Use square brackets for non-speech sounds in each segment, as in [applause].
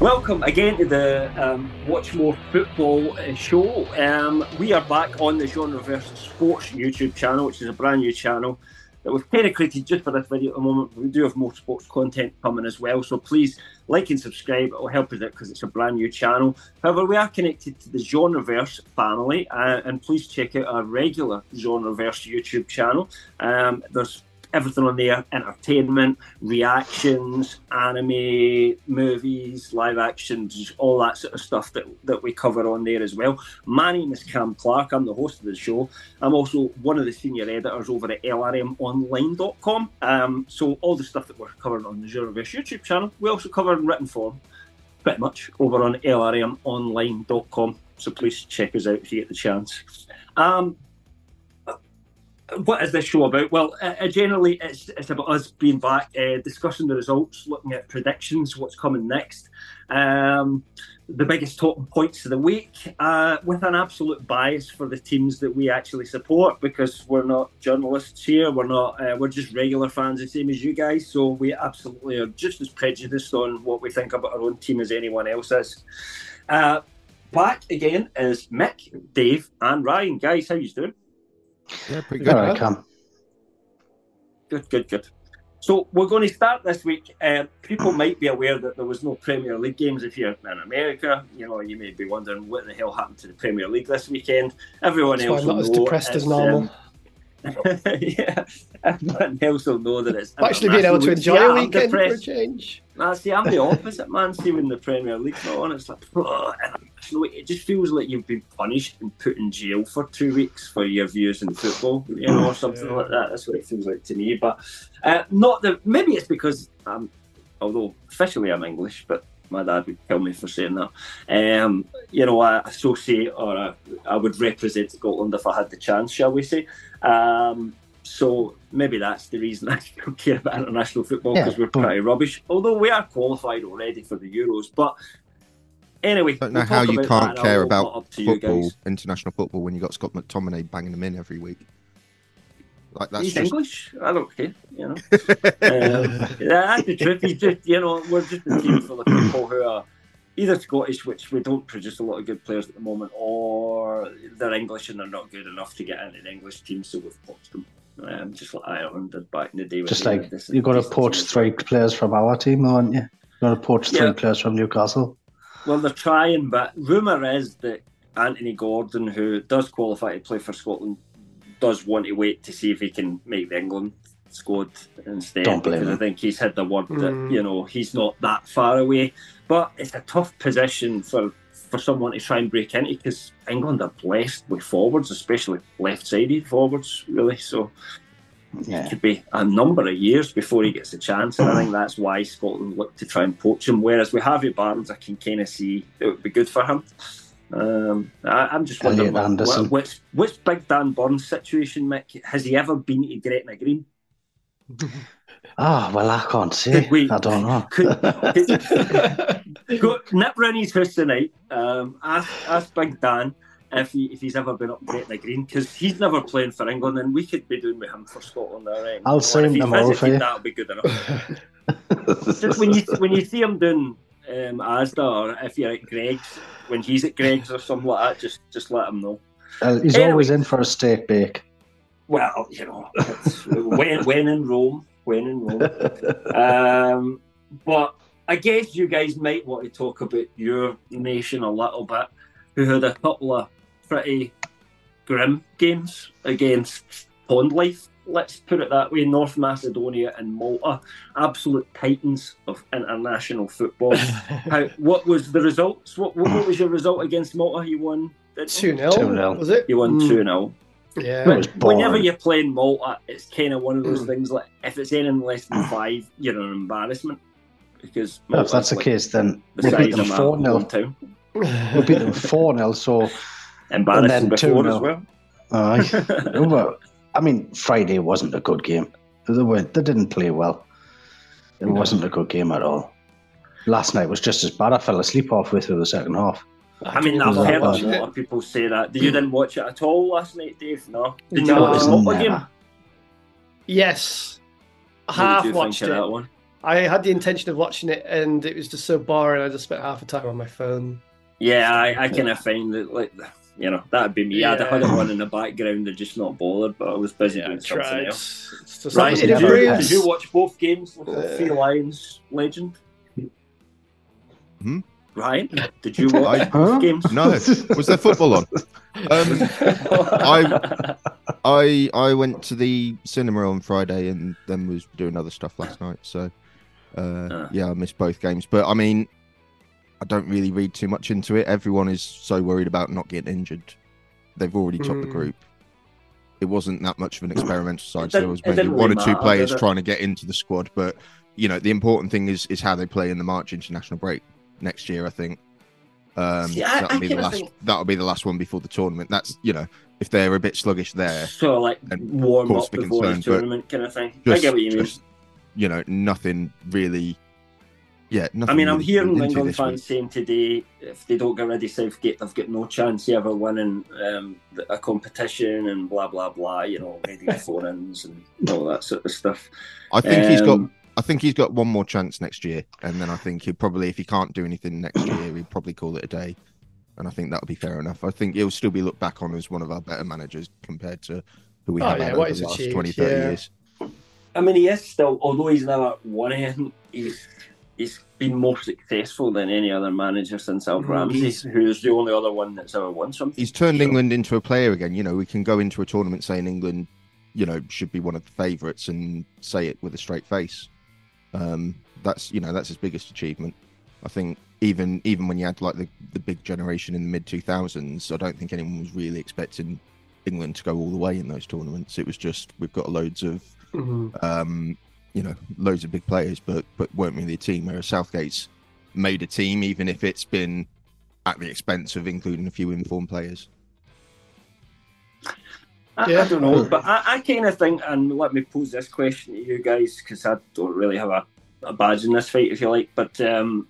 Welcome again to the um, Watch More Football show. Um, we are back on the Genreverse Sports YouTube channel, which is a brand new channel that we've created just for this video at the moment. We do have more sports content coming as well, so please like and subscribe. It will help us out because it's a brand new channel. However, we are connected to the Genreverse family, uh, and please check out our regular Genreverse YouTube channel. Um, there's everything on there entertainment, reactions, anime, movies, live actions, all that sort of stuff that, that we cover on there as well. My name is Cam Clark. I'm the host of the show. I'm also one of the senior editors over at lrmonline.com. Um, so, all the stuff that we're covering on the Genreverse YouTube channel, we also cover in written form pretty much over on lrmonline.com. So, please check us out if you get the chance. Um, what is this show about? Well, uh, generally, it's, it's about us being back, uh, discussing the results, looking at predictions, what's coming next, um, the biggest talking points of the week, uh, with an absolute bias for the teams that we actually support, because we're not journalists here, we're not, uh, we're just regular fans, the same as you guys. So we absolutely are just as prejudiced on what we think about our own team as anyone else is. Uh, back again is Mick, Dave, and Ryan. Guys, how you doing? Yeah, pretty good. All right, Cam. Good, good, good. So we're going to start this week. Uh, people [clears throat] might be aware that there was no Premier League games if you're in America. You know, you may be wondering what the hell happened to the Premier League this weekend. Everyone That's else why I'm not as depressed as normal. Um, [laughs] yeah, everyone else will know that it's actually being able to enjoy yeah, a weekend for a change. Nah, see, I'm the opposite, man. See, when the Premier League's not on, it's like, it just feels like you've been punished and put in jail for two weeks for your views in football, you know, or something yeah. like that. That's what it feels like to me. But uh, not that. Maybe it's because I'm, although officially I'm English, but my dad would kill me for saying that. Um, you know, I associate or I, I, would represent Scotland if I had the chance, shall we say? Um, so maybe that's the reason [laughs] I don't care about international football because yeah, we're pretty rubbish. Although we are qualified already for the Euros, but anyway, I don't know we'll how you can't care about football, international football, when you got Scott McTominay banging them in every week. Like that's he's just... English. I don't care. You know, [laughs] um, that's the truth. He's just you know we're just a team full of people who are either Scottish, which we don't produce a lot of good players at the moment, or they're English and they're not good enough to get into an English team, so we've poached them. Um, just like Ireland did back in the day. Just like you've got to poach three players from our team, aren't you? You've got to poach three yeah. players from Newcastle. Well, they're trying, but rumour is that Anthony Gordon, who does qualify to play for Scotland, does want to wait to see if he can make the England squad instead. Don't blame because him. I think he's had the word mm. that you know he's not that far away. But it's a tough position for for someone to try and break into because England are blessed with forwards, especially left-sided forwards, really. So yeah. it could be a number of years before he gets a chance, and I think that's why Scotland look to try and poach him. Whereas with Harvey Barnes, I can kind of see it would be good for him. Um, I, am just wondering what, what's, what's Big Dan Burn's situation, Mick? Has he ever been to Gretna Green? [laughs] Ah, oh, well, I can't say. We, I don't know. [laughs] Could, could, [laughs] go, nip house tonight. Um, ask, ask Big Dan if he if he's ever been up Gretna Green because he's never playing for England, and we could be doing with him for Scotland. Right. I'll say him tomorrow for you. That'll be good enough. [laughs] Just when you when you see him doing um, Asda, or if you're at Greggs when he's at Greggs or something like that, just just let him know. Uh, he's anyway, always in for a steak bake. Well, you know, when when in Rome, when and Rome. [laughs] um, but I guess you guys might want to talk about your nation a little bit, who had a couple of pretty grim games against Pond Life let's put it that way, North Macedonia and Malta, absolute titans of international football. [laughs] How, what was the results? What, what, was your result against Malta? You won 2 0. Was it? You won mm. 2 0. Yeah. whenever you're playing Malta, it's kind of one of those mm. things like if it's anything less than five, you're an embarrassment. because well, if that's the like case, then we'll beat them [laughs] four 0 We'll beat them four 0 So embarrassing before as well. Aye. [laughs] well, I mean, Friday wasn't a good game. They, were, they didn't play well. It no. wasn't a good game at all. Last night was just as bad. I fell asleep halfway through the second half. I mean, I've heard a lot of people say that. Do you didn't watch it at all last night, Dave? No. Did you watch the game? Yes. Half watched it. That one? I had the intention of watching it, and it was just so boring. I just spent half the time on my phone. Yeah, I, I kind of find that like you know that'd be me. Yeah. I'd have had it on in the background and just not bothered, but I was busy yeah, doing something else. Right? Did you, did you, watch both games? Uh, Three Lions legend. Hmm? Right? Did you watch I, huh? games? No. Was there football on? Um, I I I went to the cinema on Friday and then was doing other stuff last night. So uh, uh. yeah, I missed both games. But I mean, I don't really read too much into it. Everyone is so worried about not getting injured. They've already topped mm. the hmm. group. It wasn't that much of an experimental side. So there was maybe one or two players trying to get into the squad. But you know, the important thing is is how they play in the March international break next year. I think. Um, yeah, that'll be the last. Think... That'll be the last one before the tournament. That's you know, if they're a bit sluggish there, so like warm up before concerned, the tournament kind of thing. Just, I get what you mean. Just, you know, nothing really. Yeah, I mean, I'm hearing England fans week. saying today if they don't get ready Southgate, they've got no chance of ever winning um, a competition and blah blah blah. You know, ready [laughs] foreigns and all that sort of stuff. I think um, he's got um, I think he's got one more chance next year, and then I think he'll probably, if he can't do anything next year, he'll probably call it a day. And I think that'll be fair enough. I think he'll still be looked back on as one of our better managers compared to who we oh, have yeah, had over the last achieved, 20, 30 yeah. years. I mean, he is still, although he's never won anything, he's he's been more successful than any other manager since Alf mm-hmm. Ramsey, who's the only other one that's ever won something. He's turned so. England into a player again. You know, we can go into a tournament saying England, you know, should be one of the favourites and say it with a straight face. Um, that's you know that's his biggest achievement. I think even even when you had like the, the big generation in the mid two thousands, I don't think anyone was really expecting England to go all the way in those tournaments. It was just we've got loads of mm-hmm. um, you know loads of big players, but but weren't really a team. Whereas Southgate's made a team, even if it's been at the expense of including a few informed players. I, yeah. I don't know, but I, I kind of think, and let me pose this question to you guys because I don't really have a, a, badge in this fight, if you like. But um,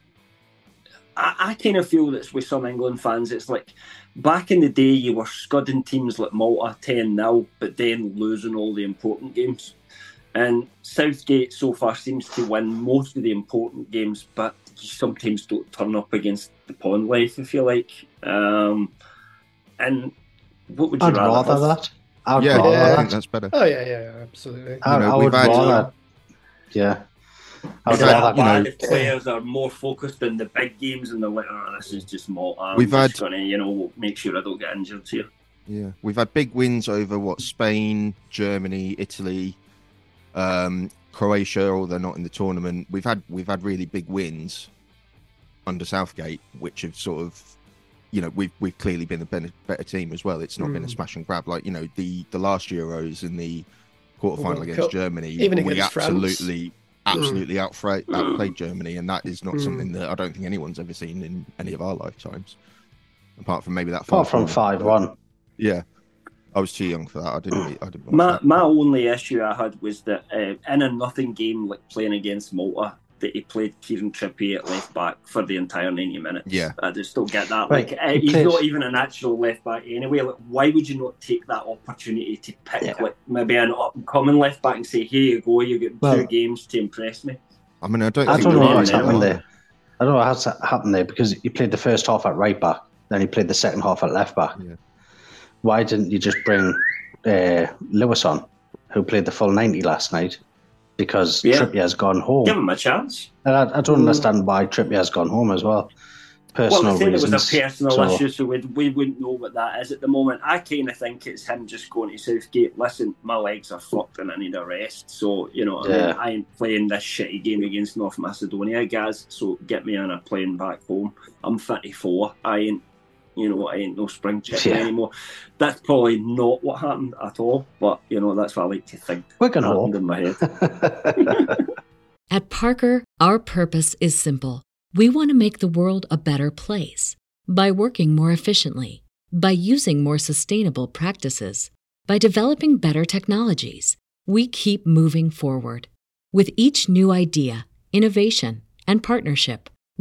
I, I kind of feel that with some England fans, it's like back in the day, you were scudding teams like Malta 10 0, but then losing all the important games. And Southgate so far seems to win most of the important games, but you sometimes don't turn up against the pond life, if you like. Um, and what would you I'd rather, rather that. I would yeah, yeah, I think that's better. Oh yeah, yeah, absolutely. I, you know, I would had, rather, yeah. I would rather, you know, players are more focused on the big games and they're like, oh, this is just more. I'm we've had, gonna, you know, make sure I don't get injured here. Yeah, we've had big wins over what Spain, Germany, Italy, um, Croatia. Although they're not in the tournament, we've had we've had really big wins under Southgate, which have sort of you know we've we've clearly been a better, better team as well. It's not mm. been a hmm. smash and grab like you know the the last Euros in the quarterfinal well, against Germany. Even against we absolutely France. absolutely mm. outplayed, outplayed Germany, and that is not mm. something that I don't think anyone's ever seen in any of our lifetimes, apart from maybe that. Apart from five one. Yeah. I was too young for that. I didn't. I didn't. My my only issue I had was that uh, in a nothing game like playing against Malta, that he played Kieran Trippier at left back for the entire 90 minutes. Yeah. I just don't get that. Right. Like, uh, he's not even a natural left back anyway. Like, why would you not take that opportunity to pick yeah. like maybe an up and coming left back and say, here you go, you get well, two games to impress me? I mean, I don't. I don't know what's happened there. I don't know what's happened there because he played the first half at right back, then he played the second half at left back. Yeah. Why didn't you just bring uh, Lewis on, who played the full 90 last night? Because yeah. Trippier's gone home. Give him a chance. And I, I don't mm. understand why Trippier's gone home as well. Personal well, I reasons. it was a personal so. issue, so we, we wouldn't know what that is at the moment. I kind of think it's him just going to Southgate. Listen, my legs are fucked and I need a rest. So you know, yeah. I, mean, I ain't playing this shitty game against North Macedonia, guys. So get me on a plane back home. I'm 34. I ain't you know, I ain't no spring chicken yeah. anymore. That's probably not what happened at all, but you know, that's what I like to think. Wigan happened in my head. [laughs] At Parker, our purpose is simple. We want to make the world a better place by working more efficiently, by using more sustainable practices, by developing better technologies. We keep moving forward. With each new idea, innovation, and partnership,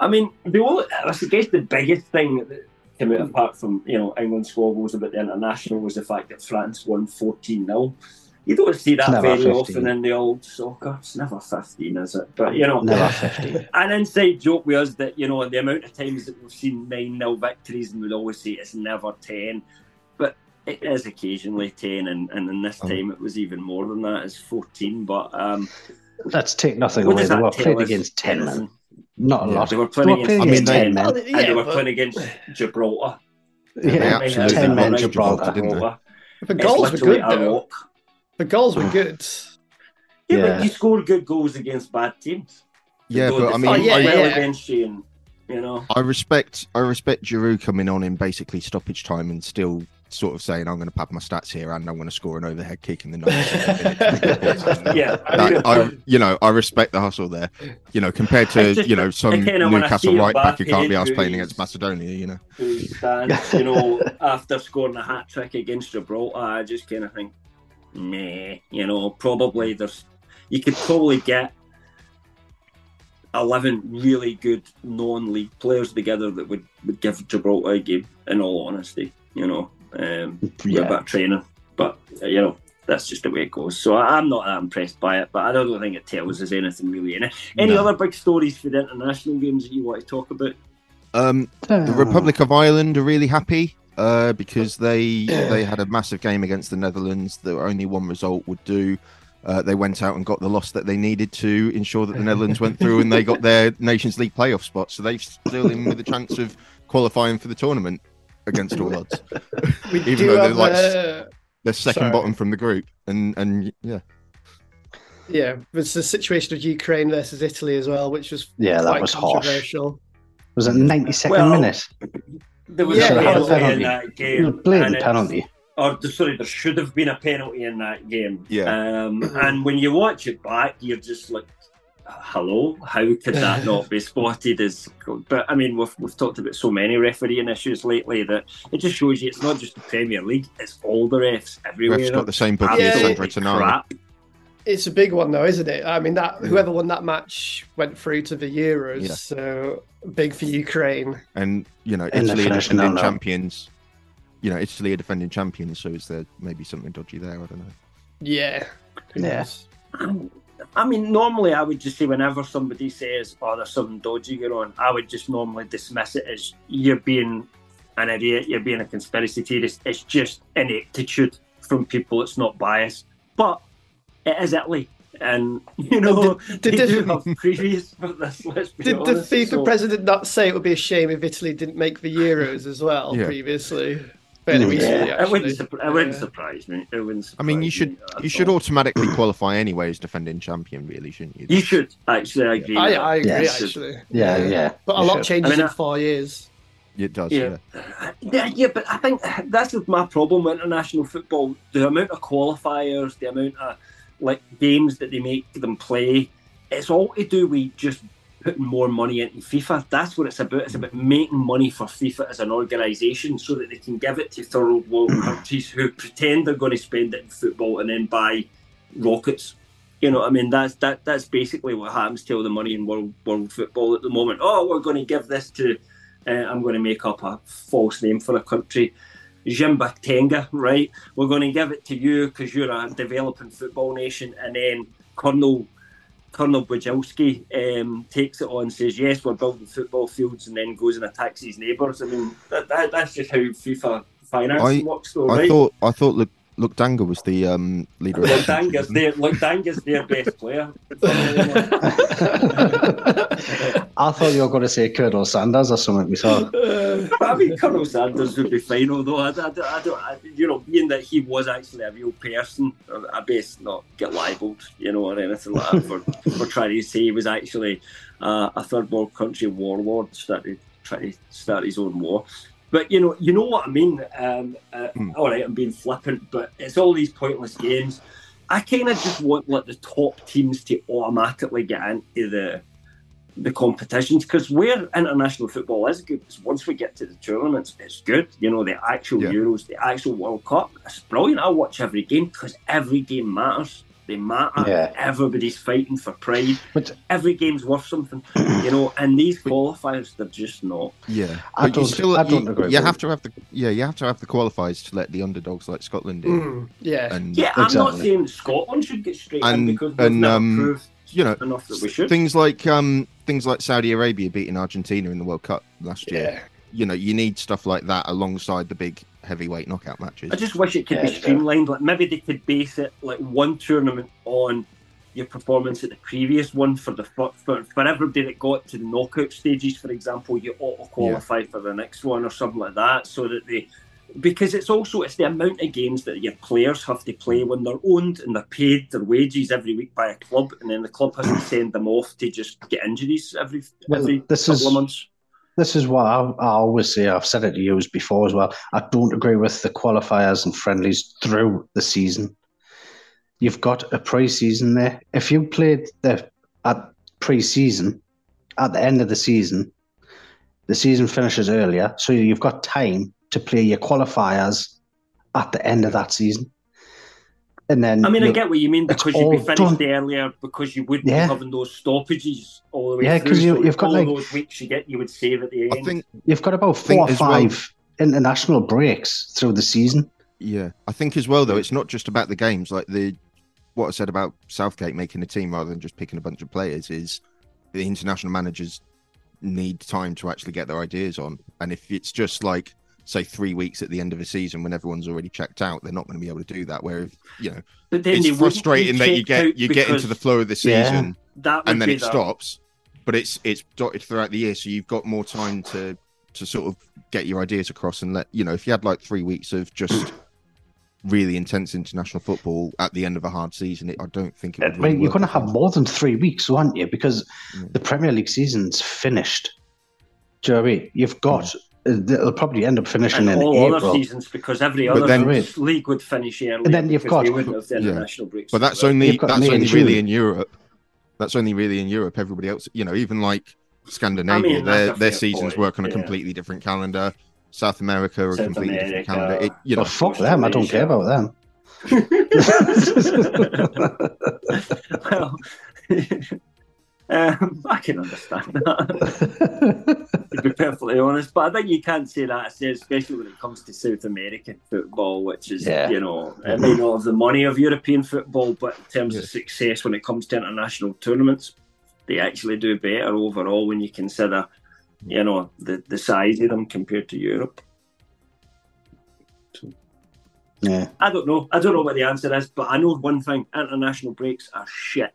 I mean, the only, I guess the biggest thing that came out apart from you know England squabbles about the international was the fact that France won 14 0 you don't see that very 15. often in the old soccer. It's never 15, is it? But, you know, never 15. [laughs] An inside joke with us that, you know, the amount of times that we've seen 9 0 victories, and we'd always say it's never 10. But it is occasionally 10, and, and in this oh. time it was even more than that, it's 14. But, um, let's take nothing away. They were played against 10 men. Not a yeah, lot. They were playing, against, I mean, 10 men. Oh, and they were playing against Gibraltar. Yeah, absolutely. 10 men Gibraltar. Gibraltar. The goals were good, though. The goals were [sighs] good. Yeah, yeah, but you score good goals against bad teams. Yeah, but I mean, oh, yeah, I, well against you, and, you know. I respect, I respect Giroud coming on in basically stoppage time and still sort of saying, "I'm going to pad my stats here, and I'm going to score an overhead kick in the 90th [laughs] yeah, that, I, you know, I respect the hustle there. You know, compared to just, you know some Newcastle right back who can't be asked playing against Macedonia. You know, who stands, you know, [laughs] after scoring a hat trick against Gibraltar, I just kind of think, meh, you know, probably there's, you could probably get 11 really good non-league players together that would, would give Gibraltar a game in all honesty you know um, yeah. with a bit of training. But uh, you know, that's just the way it goes. So I'm not that impressed by it, but I don't think it tells us anything really in it. Any no. other big stories for the international games that you want to talk about? Um, the Republic of Ireland are really happy uh, because they they had a massive game against the Netherlands that only one result would do. Uh, they went out and got the loss that they needed to ensure that the Netherlands went through and they got their [laughs] Nations League playoff spot. So they're still in with a chance of qualifying for the tournament against all odds. [laughs] Even though they're like uh, they're second sorry. bottom from the group, and and yeah. Yeah, it's the situation of Ukraine versus Italy as well, which was yeah, that was controversial. Harsh. Was it ninety second well, minute? There was yeah, a penalty in that game. Blatant penalty. Or sorry, there should have been a penalty in that game. Yeah. Um, [clears throat] and when you watch it back, you're just like, hello, how could that not be spotted as? But I mean, we've, we've talked about so many refereeing issues lately that it just shows you it's not just the Premier League; it's all the refs everywhere. Refs got the same book as Sandro Tonali. It's a big one, though, isn't it? I mean, that whoever won that match went through to the Euros, yeah. so big for Ukraine. And you know, Italy are defending champions. You know, Italy are defending champions, so is there maybe something dodgy there? I don't know. Yeah. Yes. I mean, normally I would just say whenever somebody says, "Oh, there's something dodgy going on," I would just normally dismiss it as you're being an idiot, you're being a conspiracy theorist. It's just ineptitude from people. It's not bias, but it is Italy, and you know did, did, they do have previous for this. Let's be did honest, the FIFA so. president not say it would be a shame if Italy didn't make the Euros as well yeah. previously? Fairly recently, yeah. It wouldn't, su- it wouldn't surprise me. It wouldn't. Surprise I mean, you should you should automatically qualify anyway as defending champion, really, shouldn't you? You should actually. I agree. I, I agree yes. actually. Yeah, yeah. But a lot should. changes I mean, in four years. It does. Yeah. yeah, yeah, but I think that's my problem with international football. The amount of qualifiers, the amount of like games that they make them play, it's all to do with just putting more money into FIFA. That's what it's about. It's about making money for FIFA as an organisation so that they can give it to third world [clears throat] countries who pretend they're going to spend it in football and then buy rockets. You know, I mean, that's that that's basically what happens to all the money in world world football at the moment. Oh, we're going to give this to. Uh, I'm going to make up a false name for a country. Tenga, right? We're going to give it to you because you're a developing football nation, and then Colonel Colonel Bujilski um, takes it on, says yes, we're building football fields, and then goes and attacks his neighbours. I mean, that, that, that's just how FIFA finance works, though, I right? thought I thought look, Luuk Danga was the um, leader. Luuk Danga's their Luuk Danga's their best player. I thought you were going to say Colonel Sanders or something. We saw. Uh, I mean, Colonel Sanders would be fine, although I, I, I don't, I, you know, being that he was actually a real person, I best not get libelled, you know, or anything like that for, for trying to say he was actually uh, a third world country warlord started trying to start his own war. But you know, you know what I mean. Um, uh, mm. All right, I'm being flippant, but it's all these pointless games. I kind of just want like the top teams to automatically get into the the competitions because where international football is good is once we get to the tournaments, it's good. You know, the actual yeah. Euros, the actual World Cup, it's brilliant. I watch every game because every game matters. They matter. Yeah. Everybody's fighting for pride. But, Every game's worth something, you know. And these qualifiers, they're just not. Yeah, I don't. Still, I don't you, agree. You have to have the yeah. You have to have the qualifiers to let the underdogs like Scotland in. Mm, yeah, and, yeah. I'm not saying Scotland should get straight and, in because and um, proved you know enough that we should. Things like um things like Saudi Arabia beating Argentina in the World Cup last year. You know, you need stuff like that alongside the big heavyweight knockout matches. I just wish it could yeah, be streamlined. Like maybe they could base it like one tournament on your performance at the previous one for the for, for, for everybody that got to the knockout stages, for example, you auto qualify yeah. for the next one or something like that, so that they because it's also it's the amount of games that your players have to play when they're owned and they're paid their wages every week by a club, and then the club has to send them off to just get injuries every well, every this couple is, of months this is what I, I, always say. I've said it to you before as well. I don't agree with the qualifiers and friendlies through the season. You've got a pre-season there. If you played the at pre-season, at the end of the season, the season finishes earlier, so you've got time to play your qualifiers at the end of that season. And then I mean, I get what you mean because you'd be finished done. earlier because you wouldn't yeah. be having those stoppages all the way yeah, because you, have got all like, those weeks you get, you would save at the end. I think you've got about four or five well, international breaks through the season. Yeah, I think as well though, it's not just about the games. Like the what I said about Southgate making a team rather than just picking a bunch of players is the international managers need time to actually get their ideas on, and if it's just like say three weeks at the end of a season when everyone's already checked out, they're not going to be able to do that. Where you know, it's frustrating that you get you get into the flow of the season yeah, and then it that. stops, but it's it's dotted throughout the year, so you've got more time to to sort of get your ideas across and let you know if you had like three weeks of just really intense international football at the end of a hard season, it, I don't think it. Would really you're going to have more than three weeks, aren't you? Because mm. the Premier League season's finished. Do you know I mean? you've got mm they'll probably end up finishing and in all April. other seasons because every other then, league would finish early. And then you've got the international yeah. breaks. But that's only that's only really in Europe. That's only really in Europe. Everybody else, you know, even like Scandinavia, I mean, their their seasons point. work on a yeah. completely different calendar. South America, a completely America. different calendar. It, you oh, know, well, fuck them. I don't care about them. [laughs] well, [laughs] um, I can understand that, [laughs] to be perfectly honest. But I think you can't say that, especially when it comes to South American football, which is, yeah. you know, it may not have the money of European football, but in terms of success when it comes to international tournaments, they actually do better overall when you consider, you know, the, the size of them compared to Europe. Yeah. I don't know. I don't know what the answer is, but I know one thing: international breaks are shit.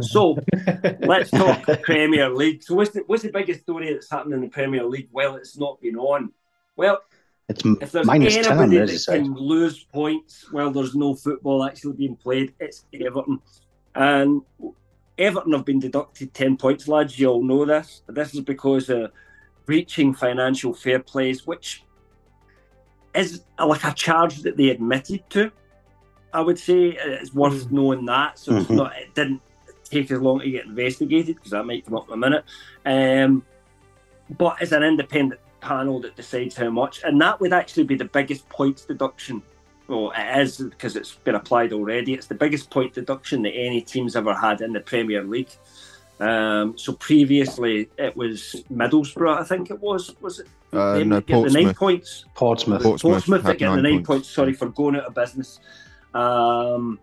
So [laughs] let's talk Premier League. So what's the, what's the biggest story that's happened in the Premier League while it's not been on? Well, it's if there's anybody 10, that can lose points while there's no football actually being played, it's Everton. And Everton have been deducted 10 points, lads. You all know this. This is because of breaching financial fair plays, which is like a charge that they admitted to. I would say it's worth mm. knowing that. So mm-hmm. it's not, it didn't take as long to get investigated because that might come up in a minute. Um, but it's an independent panel that decides how much, and that would actually be the biggest points deduction. Well, it is because it's been applied already. It's the biggest point deduction that any team's ever had in the Premier League. Um, so previously it was Middlesbrough, I think it was. Was it? Uh, no, the nine points. Portsmouth. Portsmouth, Portsmouth that get the nine points. points. Sorry for going out of business. Um,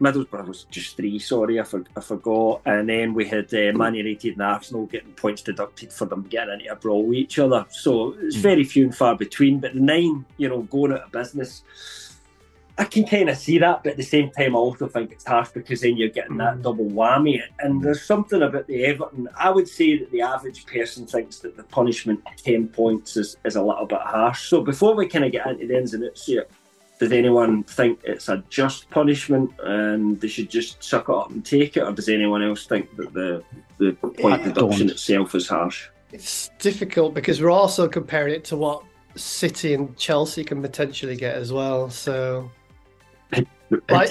Middlesbrough was just three. Sorry, I, for, I forgot. And then we had uh, Man United and Arsenal getting points deducted for them getting into a brawl with each other. So it's hmm. very few and far between. But the nine, you know, going out of business. I can kind of see that, but at the same time, I also think it's harsh because then you're getting that hmm. double whammy. And there's something about the Everton. I would say that the average person thinks that the punishment, 10 points, is, is a little bit harsh. So before we kind of get into the ins and outs here, does anyone think it's a just punishment and they should just suck it up and take it, or does anyone else think that the the point deduction itself is harsh? It's difficult because we're also comparing it to what City and Chelsea can potentially get as well. So, [laughs] like,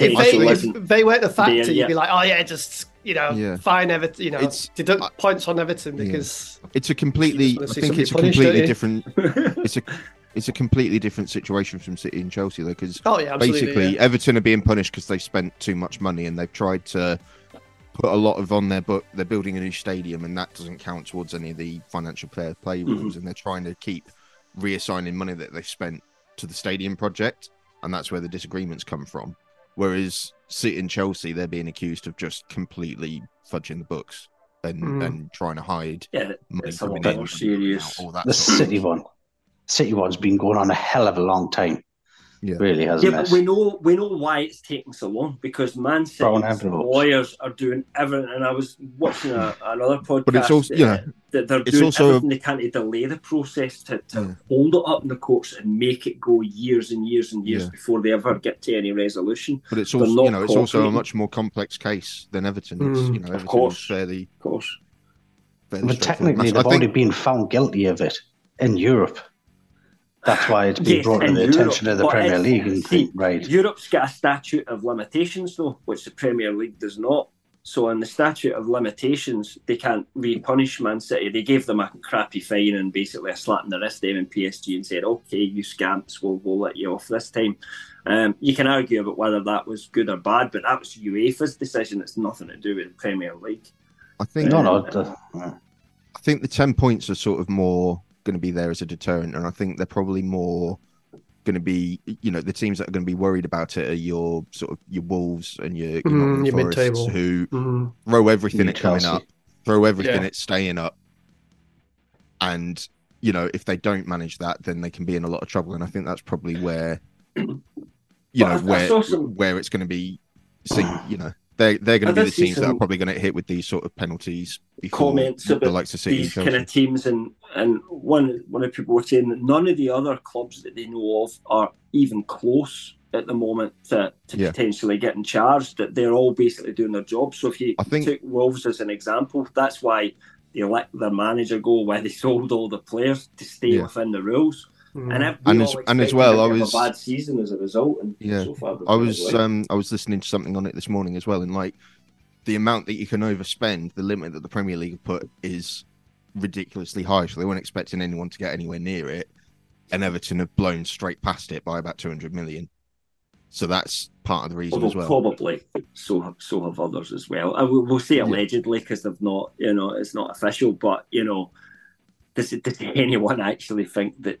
if, they, if they weren't the factor, yeah. you'd be like, oh yeah, just you know, yeah. fine Everton, you know, it's, deduct uh, points on Everton because yeah. it's a completely. I think it's a completely different. it's a [laughs] it's a completely different situation from City and Chelsea though, because oh, yeah, basically yeah. Everton are being punished because they spent too much money and they've tried to put a lot of on their book. They're building a new stadium and that doesn't count towards any of the financial fair play mm-hmm. rules, mm-hmm. and they're trying to keep reassigning money that they spent to the stadium project, and that's where the disagreements come from. Whereas City and Chelsea, they're being accused of just completely fudging the books and, mm. and trying to hide yeah, money coming in. More serious. The City one. City one's been going on a hell of a long time. Yeah. Really hasn't yeah, but we know we know why it's taking so long because Man City's lawyers are doing everything. And I was watching a, another podcast. But it's also yeah, that they're doing also, everything they can to delay the process to, to yeah. hold it up in the courts and make it go years and years and years yeah. before they ever get to any resolution. But it's also you know it's also a much more complex case than Everton. Mm, you know, Everton of course, fairly, of course. Fairly but technically, they've already been found guilty of it in Europe. That's why it's been yes, brought to the Europe, attention of the Premier League. And see, right. Europe's got a statute of limitations, though, which the Premier League does not. So, in the statute of limitations, they can't re-punish Man City. They gave them a crappy fine and basically a slap in the wrist them in PSG and said, "Okay, you scamps, we'll, we'll let you off this time." Um, you can argue about whether that was good or bad, but that was UEFA's decision. It's nothing to do with the Premier League. I think no, no. I think the ten points are sort of more going to be there as a deterrent, and I think they're probably more going to be, you know, the teams that are going to be worried about it are your sort of your Wolves and your, your, mm, your mid-table who mm. throw everything at coming up, throw everything yeah. at staying up, and you know if they don't manage that, then they can be in a lot of trouble. And I think that's probably where, [clears throat] you know, where where it's going to be, seen, you know they're they're going to be the teams that are probably going to hit with these sort of penalties. Comments about the likes of City these kind of teams, and and one one of the people were saying that none of the other clubs that they know of are even close at the moment to, to yeah. potentially getting charged. That they're all basically doing their job. So if you I think, took Wolves as an example, that's why they let their manager go, why they [laughs] sold all the players to stay yeah. within the rules. Mm. And, and as, and as well, I was a bad season as a result. And yeah, so far, I was um I was listening to something on it this morning as well, and like the amount that you can overspend, the limit that the Premier League put is ridiculously high. So they weren't expecting anyone to get anywhere near it, and Everton have blown straight past it by about two hundred million. So that's part of the reason Although as well. Probably so have so have others as well. I will, we'll say allegedly because they've not, you know, it's not official. But you know, does, does [laughs] anyone actually think that that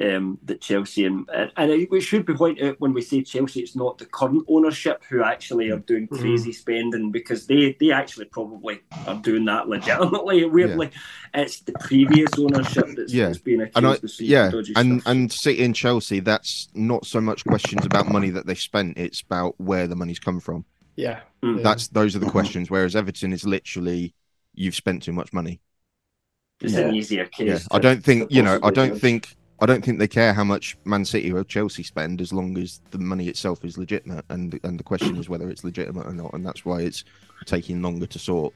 um, that Chelsea and and we should be pointed out when we say Chelsea, it's not the current ownership who actually are doing mm-hmm. crazy mm. spending because they they actually probably are doing that legitimately. [laughs] Weirdly, yeah. it's the previous ownership that's, yeah. that's being accused and I, of yeah, and stuff. and City and Chelsea, that's not so much questions about money that they spent; it's about where the money's come from. Yeah, mm. that's those are the questions. Whereas Everton is literally, you've spent too much money. It's yeah. an easier case. Yeah. I don't think you know. I don't think I don't think they care how much Man City or Chelsea spend as long as the money itself is legitimate. And and the question is whether it's legitimate or not, and that's why it's taking longer to sort.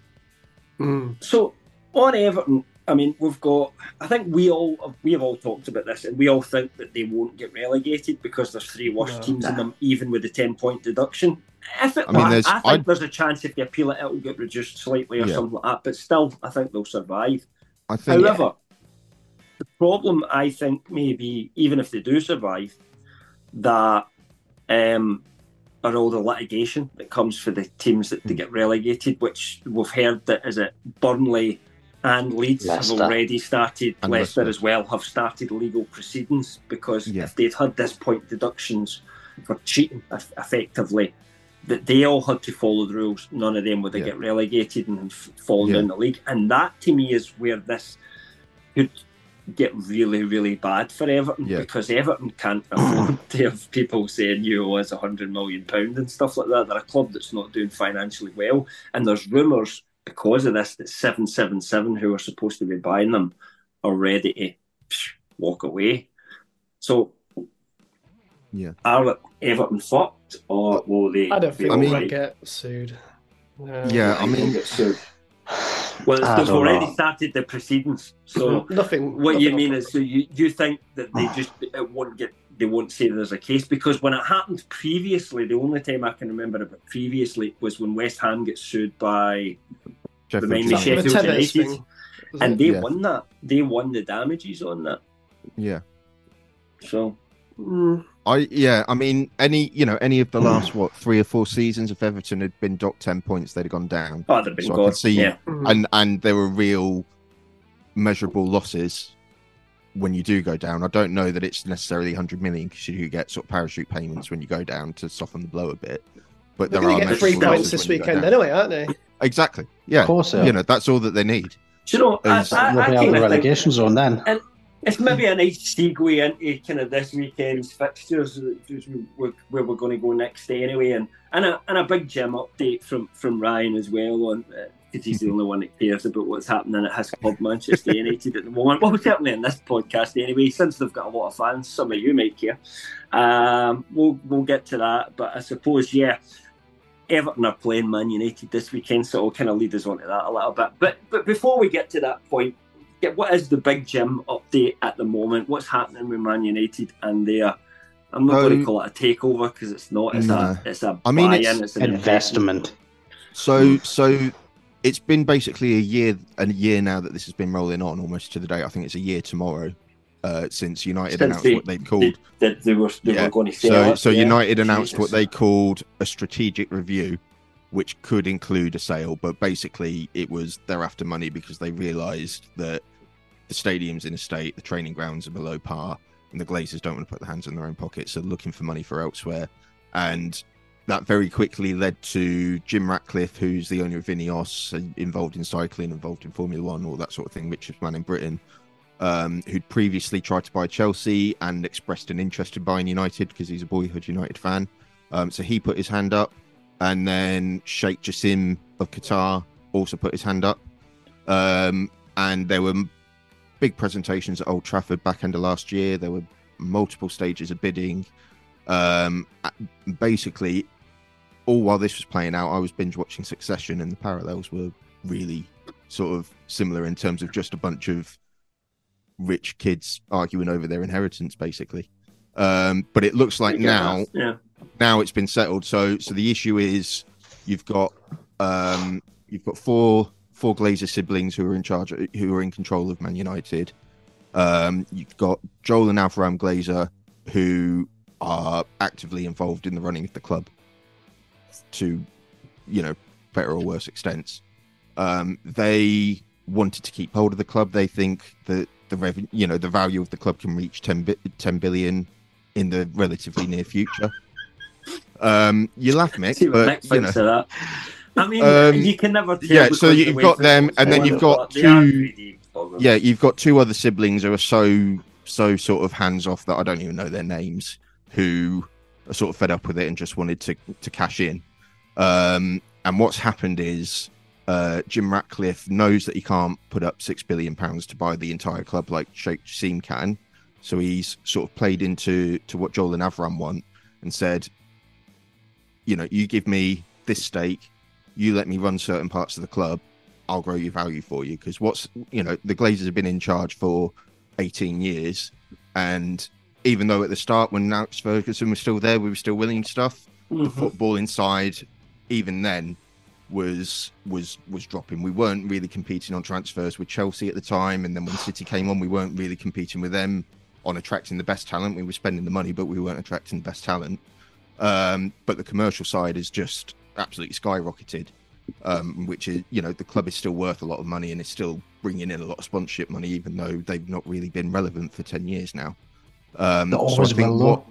Mm. So on Everton, I mean, we've got. I think we all we have all talked about this, and we all think that they won't get relegated because there's three worse no, teams nah. in them, even with the ten point deduction. If it, I, mean, I think I'd, there's a chance if they appeal it, it'll get reduced slightly or yeah. something like that. But still, I think they'll survive. I think, However. The problem, I think, maybe even if they do survive, that um, are all the litigation that comes for the teams that they get relegated, which we've heard that is it Burnley and Leeds Leicester. have already started. And Leicester, Leicester as well have started legal proceedings because yeah. if they'd had this point deductions for cheating, effectively, that they all had to follow the rules. None of them would yeah. get relegated and fall yeah. down the league. And that to me is where this could get really, really bad for Everton yeah. because Everton can't afford [laughs] to have people saying you owe us a hundred million pound and stuff like that. They're a club that's not doing financially well, and there's rumours because of this that seven seven seven, who are supposed to be buying them, are ready to walk away. So, yeah, are Everton fucked or will they? I don't feel I mean, right? get sued. Uh, yeah, I mean. Well, ah, they've already know. started the proceedings. So nothing. What nothing you mean is, so you, you think that they just it won't get they won't say there's a case because when it happened previously, the only time I can remember it previously was when West Ham gets sued by Sheffield, me, Sheffield United, and they yeah. won that. They won the damages on that. Yeah. So. Mm. I yeah, I mean, any you know, any of the last what three or four seasons, if Everton had been docked ten points, they'd have gone down. Oh, they'd been so I see, yeah. and and there were real measurable losses when you do go down. I don't know that it's necessarily hundred million because you get sort of parachute payments when you go down to soften the blow a bit. But They're there are get three points this weekend anyway, aren't they? Exactly. Yeah. Of course, you know that's all that they need. Do you know, I, I, I, I the relegation zone then. And it's maybe a nice segue into kind of this weekend's fixtures where, we're going to go next day anyway, and and a, and a big Jim update from from Ryan as well on because uh, he's the only one that cares about what's happening at his club Manchester United at the moment. Well, certainly in this podcast anyway, since they've got a lot of fans, some of you might care. Um, we'll we'll get to that, but I suppose yeah. Everton are playing Man United this weekend, so it'll kind of lead us on to that a little bit. But but before we get to that point, yeah, what is the big Jim update at the moment? What's happening with Man United and their? I'm not um, going to call it a takeover because it's not. It's a it's a I mean, it's, it's an investment. So so it's been basically a year a year now that this has been rolling on almost to the day. I think it's a year tomorrow. Uh, since United since announced they, what they called they, they, were, they yeah. were going to so, so yeah. United announced Jesus. what they called a strategic review, which could include a sale, but basically it was they're after money because they realised that the stadium's in a state, the training grounds are below par, and the Glazers don't want to put their hands in their own pockets, so looking for money for elsewhere. And that very quickly led to Jim Ratcliffe, who's the owner of Ineos, involved in cycling, involved in Formula One, all that sort of thing, richest man in Britain, um, who'd previously tried to buy Chelsea and expressed an interest in buying United because he's a boyhood United fan. Um, so he put his hand up and then Sheikh Jassim of Qatar also put his hand up. Um, and there were big presentations at Old Trafford back end of last year. There were multiple stages of bidding. Um, basically, all while this was playing out, I was binge watching Succession, and the parallels were really sort of similar in terms of just a bunch of rich kids arguing over their inheritance, basically. Um, but it looks like now, yeah now it's been settled. So so the issue is you've got um, you've got four four Glazer siblings who are in charge who are in control of Man United. Um, you've got Joel and Avram Glazer who are actively involved in the running of the club to you know better or worse extents. Um, they wanted to keep hold of the club. They think that the revenue, you know, the value of the club can reach 10, bi- 10 billion in the relatively near future. Um, you laugh, Mick, but you know. that. I mean, um, you can never. yeah, so you've got them, and then you've got two. Yeah, you've got two other siblings who are so so sort of hands off that I don't even know their names, who are sort of fed up with it and just wanted to to cash in. Um, and what's happened is uh, Jim Ratcliffe knows that he can't put up six billion pounds to buy the entire club like Sheikh Jassim can, so he's sort of played into to what Joel and Avram want and said, you know, you give me this stake, you let me run certain parts of the club, I'll grow your value for you. Because what's, you know, the Glazers have been in charge for 18 years. And even though at the start, when Alex Ferguson was still there, we were still winning stuff, mm-hmm. the football inside, even then, was was was dropping. We weren't really competing on transfers with Chelsea at the time, and then when City came on, we weren't really competing with them on attracting the best talent. We were spending the money, but we weren't attracting the best talent. Um, but the commercial side is just absolutely skyrocketed, um, which is, you know, the club is still worth a lot of money and is still bringing in a lot of sponsorship money, even though they've not really been relevant for 10 years now. Um, so I think what,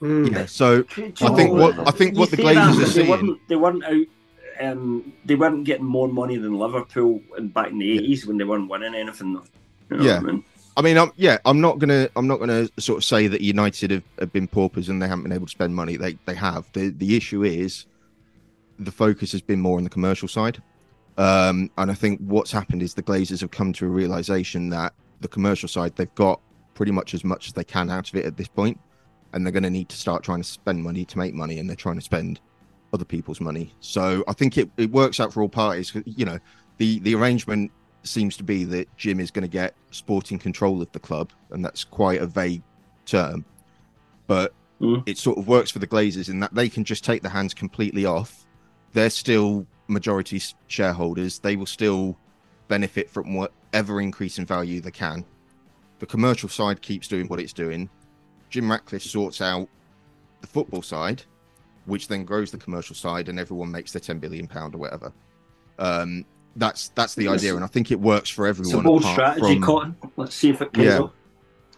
Mm. Yeah, so I think what I think what the Glazers are seeing, they weren't, they weren't out. Um, they weren't getting more money than Liverpool in back in the eighties yeah. when they weren't winning anything. You know yeah, I mean? I mean, I'm, yeah, I'm not gonna, I'm not gonna sort of say that United have, have been paupers and they haven't been able to spend money. They, they have. The, the issue is the focus has been more on the commercial side, um, and I think what's happened is the Glazers have come to a realization that the commercial side they've got pretty much as much as they can out of it at this point, and they're going to need to start trying to spend money to make money, and they're trying to spend other people's money. So I think it, it works out for all parties. You know, the the arrangement seems to be that Jim is going to get sporting control of the club, and that's quite a vague term, but mm. it sort of works for the Glazers in that they can just take the hands completely off. They're still majority shareholders. They will still benefit from whatever increase in value they can. The commercial side keeps doing what it's doing. Jim Ratcliffe sorts out the football side, which then grows the commercial side, and everyone makes their ten billion pound or whatever. Um, that's that's the idea, and I think it works for everyone. It's a bold strategy, from, Cotton. Let's see if it pays yeah, off.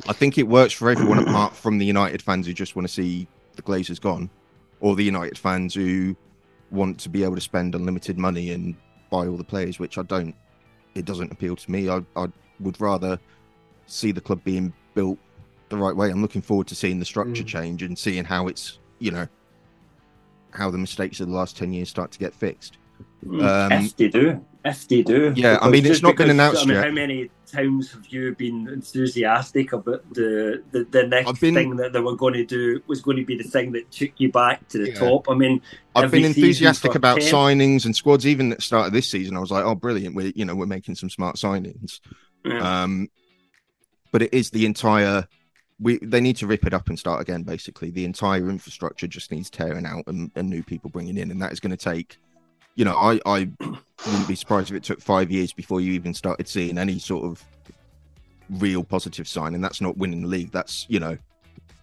I think it works for everyone apart from the United fans who just want to see the Glazers gone, or the United fans who want to be able to spend unlimited money and buy all the players, which I don't. It doesn't appeal to me. I I would rather see the club being built the right way. I'm looking forward to seeing the structure mm. change and seeing how it's you know how the mistakes of the last ten years start to get fixed. Mm. Um, they do, if they do. Yeah, I mean, it's not been announced I mean, yet. How many times have you been enthusiastic about the the, the next been, thing that they were going to do was going to be the thing that took you back to the yeah. top? I mean, I've been enthusiastic about 10. signings and squads. Even at the start of this season, I was like, "Oh, brilliant! We're you know we're making some smart signings." Yeah. Um, but it is the entire. We they need to rip it up and start again. Basically, the entire infrastructure just needs tearing out and, and new people bringing in, and that is going to take you know, I, I wouldn't be surprised if it took five years before you even started seeing any sort of real positive sign. And that's not winning the league. That's, you know,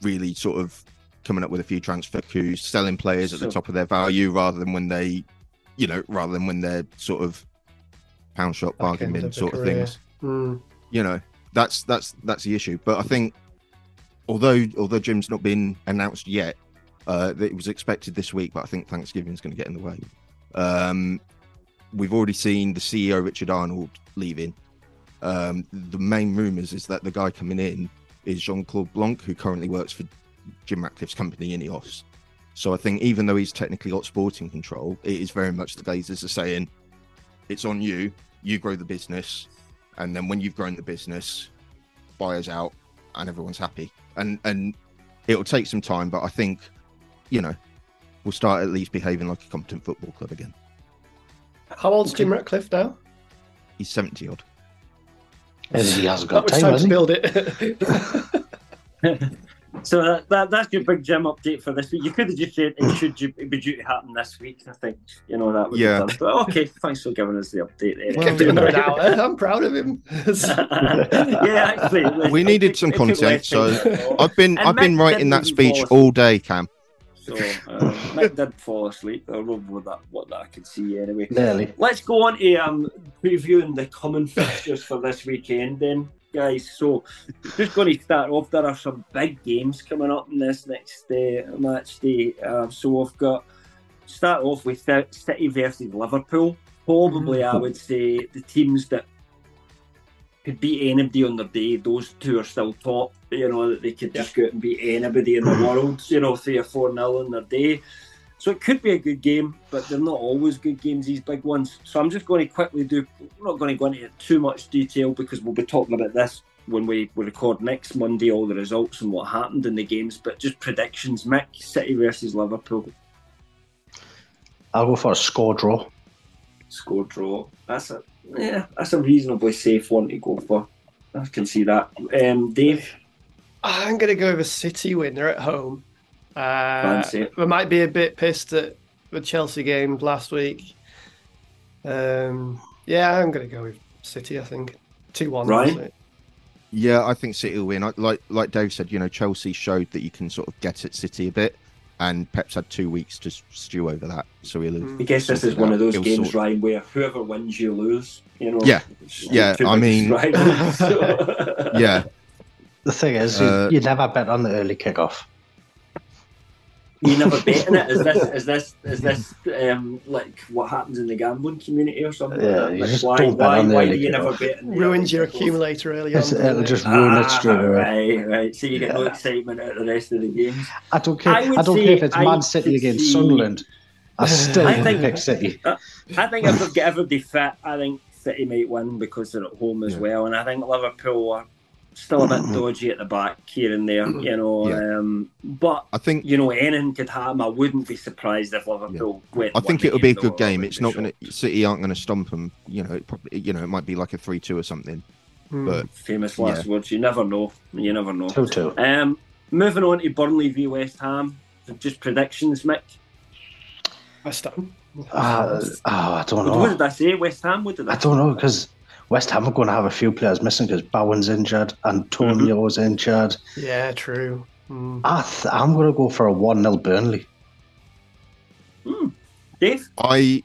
really sort of coming up with a few transfer coups, selling players at the top of their value rather than when they, you know, rather than when they're sort of pound shop bargain bin sort of things. Mm. You know, that's that's that's the issue. But I think although although Jim's not been announced yet, uh, it was expected this week, but I think Thanksgiving is going to get in the way. Um, we've already seen the CEO Richard Arnold leaving. Um, the main rumours is that the guy coming in is Jean Claude Blanc, who currently works for Jim Ratcliffe's company Ineos. So I think even though he's technically got sporting control, it is very much the Glazers are saying, "It's on you. You grow the business, and then when you've grown the business, buyers out, and everyone's happy." And and it'll take some time, but I think, you know, will start at least behaving like a competent football club again. How old's Jim Ratcliffe now? He's 70 odd. he hasn't got time, time to build it. [laughs] so that, that, that's your big Jim update for this week. You could have just said it should be due to happen this week. I think you know that would yeah. Be done. But okay, thanks for giving us the update. Well, an hour. I'm proud of him. [laughs] yeah, actually, we needed some content, so I've been and I've been writing that speech all day, Cam. So [laughs] uh, Mick did fall asleep. I don't know what that what that I could see anyway. Nearly. Let's go on to um, previewing the coming fixtures for this weekend then, guys. So just going to start off. There are some big games coming up in this next uh, match day. Uh, so I've got start off with City versus Liverpool. Probably, mm-hmm. I would say the teams that could beat anybody on their day. Those two are still top. You know that they could just go out and beat anybody in the world. You know, three or four nil in their day. So it could be a good game, but they're not always good games. These big ones. So I'm just going to quickly do. I'm not going to go into too much detail because we'll be talking about this when we, we record next Monday. All the results and what happened in the games, but just predictions. Mick, City versus Liverpool. I'll go for a score draw. Score draw. That's it yeah, that's a reasonably safe one to go for. I can see that. Um, Dave? I'm going to go with a City winner at home. Uh, I might be a bit pissed at the Chelsea game last week. Um, yeah, I'm going to go with City, I think. 2 1. Right. Yeah, I think City will win. Like like Dave said, you know, Chelsea showed that you can sort of get at City a bit and Pep's had two weeks to stew over that, so he'll. I guess this is one of those games, sort... Ryan, where whoever wins, you lose. You know. Yeah, yeah. I mean, [laughs] [laughs] yeah. The thing is, uh, you, you never bet on the early kickoff. You never bet betting it? Is this [laughs] is this is this um, like what happens in the gambling community or something? Yeah, like like why why, why do you never bet? Ruins your accumulator early on. It'll just ruin ah, it straight away. Right, right. So you get yeah. no excitement out of the rest of the games. I don't care. I, I don't care if it's Man City against see, Sunderland. I [sighs] still I think, pick City. [laughs] Uh, I think if they ever be fit, I think City might win because they're at home as yeah. well, and I think Liverpool are still a bit mm-hmm. dodgy at the back here and there, you know. Yeah. Um, but I think you know anything could happen. I wouldn't be surprised if Liverpool yeah. went. I think it'll be a good game. It's not going to City aren't going to stomp them. You know, it probably you know it might be like a three-two or something. Mm. But famous last yeah. words. You never know. You never know. Two-two. Um, moving on to Burnley v West Ham. Just predictions, Mick. West Ham. Uh, oh, I don't know. What did I say? West Ham? What did I, I don't know because West Ham are going to have a few players missing because Bowen's injured, Antonio's mm-hmm. injured. Yeah, true. Mm. I th- I'm going to go for a 1 0 Burnley. Mm. Dave? I.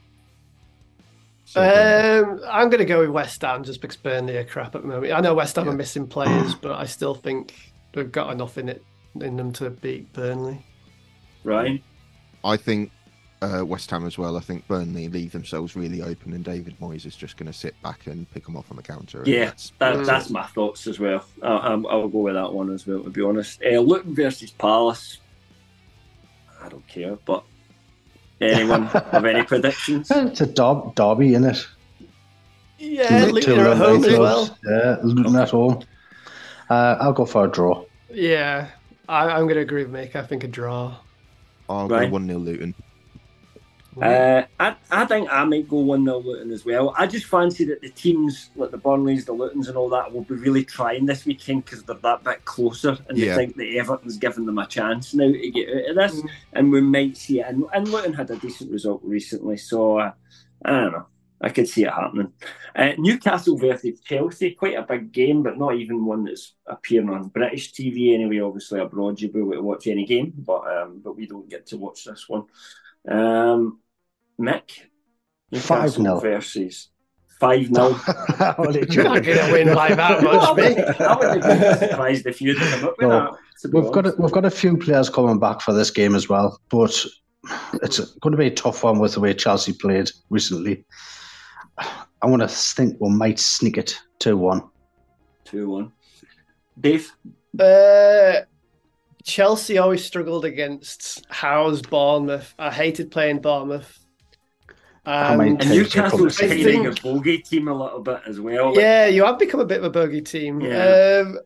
Um, I'm going to go with West Ham just because Burnley are crap at the moment. I know West Ham yeah. are missing players, but I still think they've got enough in it in them to beat Burnley. Right. I think uh, West Ham as well. I think Burnley leave themselves really open, and David Moyes is just going to sit back and pick them off on the counter. Yeah, that's, that, that's my thoughts as well. I, will go with that one as well. To be honest, uh, Luton versus Palace. I don't care, but anyone [laughs] have any predictions? It's a derby, derby isn't it? Yeah, Luton at home as well. Yeah, Luton at home. Uh, I'll go for a draw. Yeah, I, am going to agree with Mick. I think a draw. I'll right. go 1 0 Luton. Uh, I, I think I might go 1 0 Luton as well. I just fancy that the teams like the Burnleys, the Lutons, and all that will be really trying this weekend because they're that bit closer and yeah. they think that Everton's given them a chance now to get out of this. Mm. And we might see it. And, and Luton had a decent result recently, so uh, I don't know. I could see it happening. Uh, Newcastle versus Chelsea, quite a big game, but not even one that's appearing on British TV anyway. Obviously, abroad you'll be able to watch any game, but um, but we don't get to watch this one. Um, Mick, five 0 versus five 0 [laughs] [laughs] You're not going to win by that [laughs] much, mate. I would be surprised if you'd come up with no, that. We've got a, we've got a few players coming back for this game as well, but it's going to be a tough one with the way Chelsea played recently. I want to think we might sneak it two one. Two one. Dave. Uh, Chelsea always struggled against Howe's Bournemouth. I hated playing Bournemouth. Um, and Newcastle's kind of a bogey team a little bit as well. Yeah, you have become a bit of a bogey team. Yeah. Um,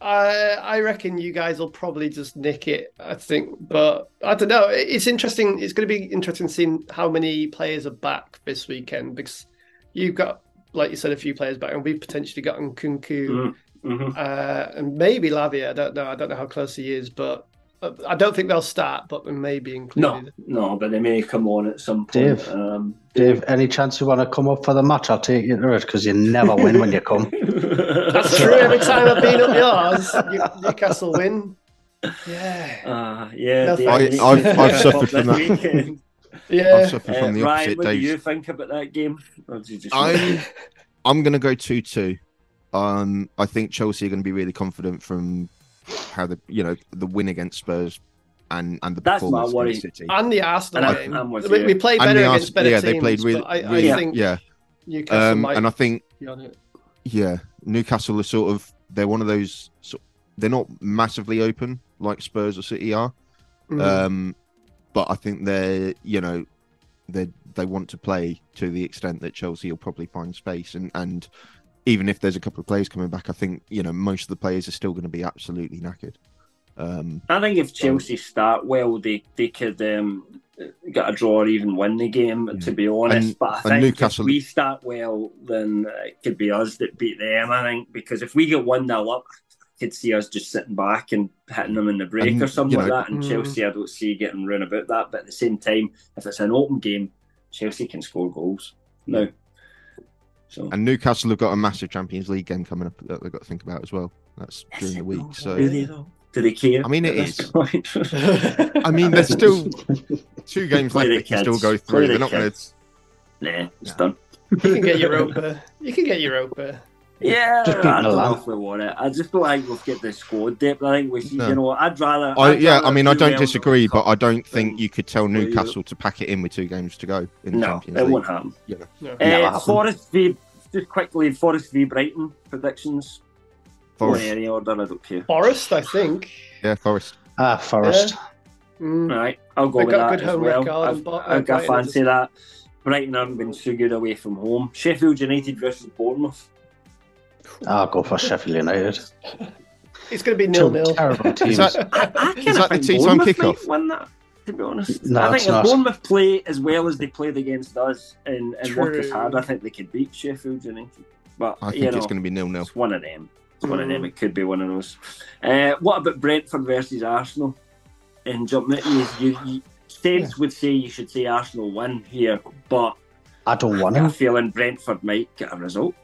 I I reckon you guys will probably just nick it. I think, but I don't know. It's interesting. It's going to be interesting seeing how many players are back this weekend because you've got, like you said, a few players back, and we've potentially got Nkunku. Mm. Mm-hmm. Uh, and maybe Lavia. I don't know. I don't know how close he is, but I don't think they'll start, but they may be included. No, no, but they may come on at some point. Dave, um, Dave, any chance you want to come up for the match? I'll take you to it because you never win when you come. [laughs] That's true. Every time I've been up yours, Newcastle win. Yeah. Uh, yeah. I, have I've suffered from that. yeah. I've suffered from the uh, opposite. Ryan, what do you think about that game? I'm, [laughs] I'm going to go 2 2. Um, I think Chelsea are going to be really confident from how the you know the win against Spurs and and the That's performance my worry. City. And the Arsenal game. I'm, I'm we, we, played better against Arsenal, better yeah, teams. they played really, I, really I think yeah. Newcastle um, might and I think yeah, Newcastle are sort of they're one of those they're not massively open like Spurs or City are. Mm. Um, but I think they're you know they they want to play to the extent that Chelsea will probably find space and and even if there's a couple of players coming back, I think you know most of the players are still going to be absolutely knackered. Um, I think if Chelsea start well, they they could um, get a draw or even win the game. Yeah. To be honest, and, but I think Newcastle... if we start well, then it could be us that beat them. I think because if we get one 0 up, I could see us just sitting back and hitting them in the break and, or something like know, that. And mm. Chelsea, I don't see getting run about that. But at the same time, if it's an open game, Chelsea can score goals. No. So. And Newcastle have got a massive Champions League game coming up that they've got to think about as well. That's during the week. So really, do they care? I mean, it is. I mean, there's still [laughs] two games left that can still go through. They're not going to. Nah, it's done. You can get [laughs] Europa. You can get Europa. Yeah, just I don't know if we want it. I just don't think we've got the squad depth. I think we, should, no. you know, I'd rather. I, I'd yeah, rather I mean, I don't disagree, but I don't think you could tell Newcastle to pack it in with two games to go in the no, Champions it League. won't happen. Yeah. No. Uh, Forest v just quickly, Forest v Brighton predictions. Forest. Or any order, I don't care. Forest, I think. Yeah, Forest. Ah, Forest. Yeah. Mm. Right, I'll go with that as well. I've, I've, fancy that. Brighton haven't been so good away from home. Sheffield United versus Bournemouth. I'll go for Sheffield United. [laughs] It's going to be nil nil. Terrible teams. Is that, I, I is that the tea time kickoff? Win that, to be honest. No, I think if not. Bournemouth play as well as they played against us and, and work as hard, I think they could beat Sheffield United. But I think you know, it's going to be nil nil. It's one of them. It's mm. one of them. Mm. It could be one of those. Uh, what about Brentford versus Arsenal? And jumping you, you, you States yeah. would say you should say Arsenal win here, but I don't want to. feeling Brentford might get a result.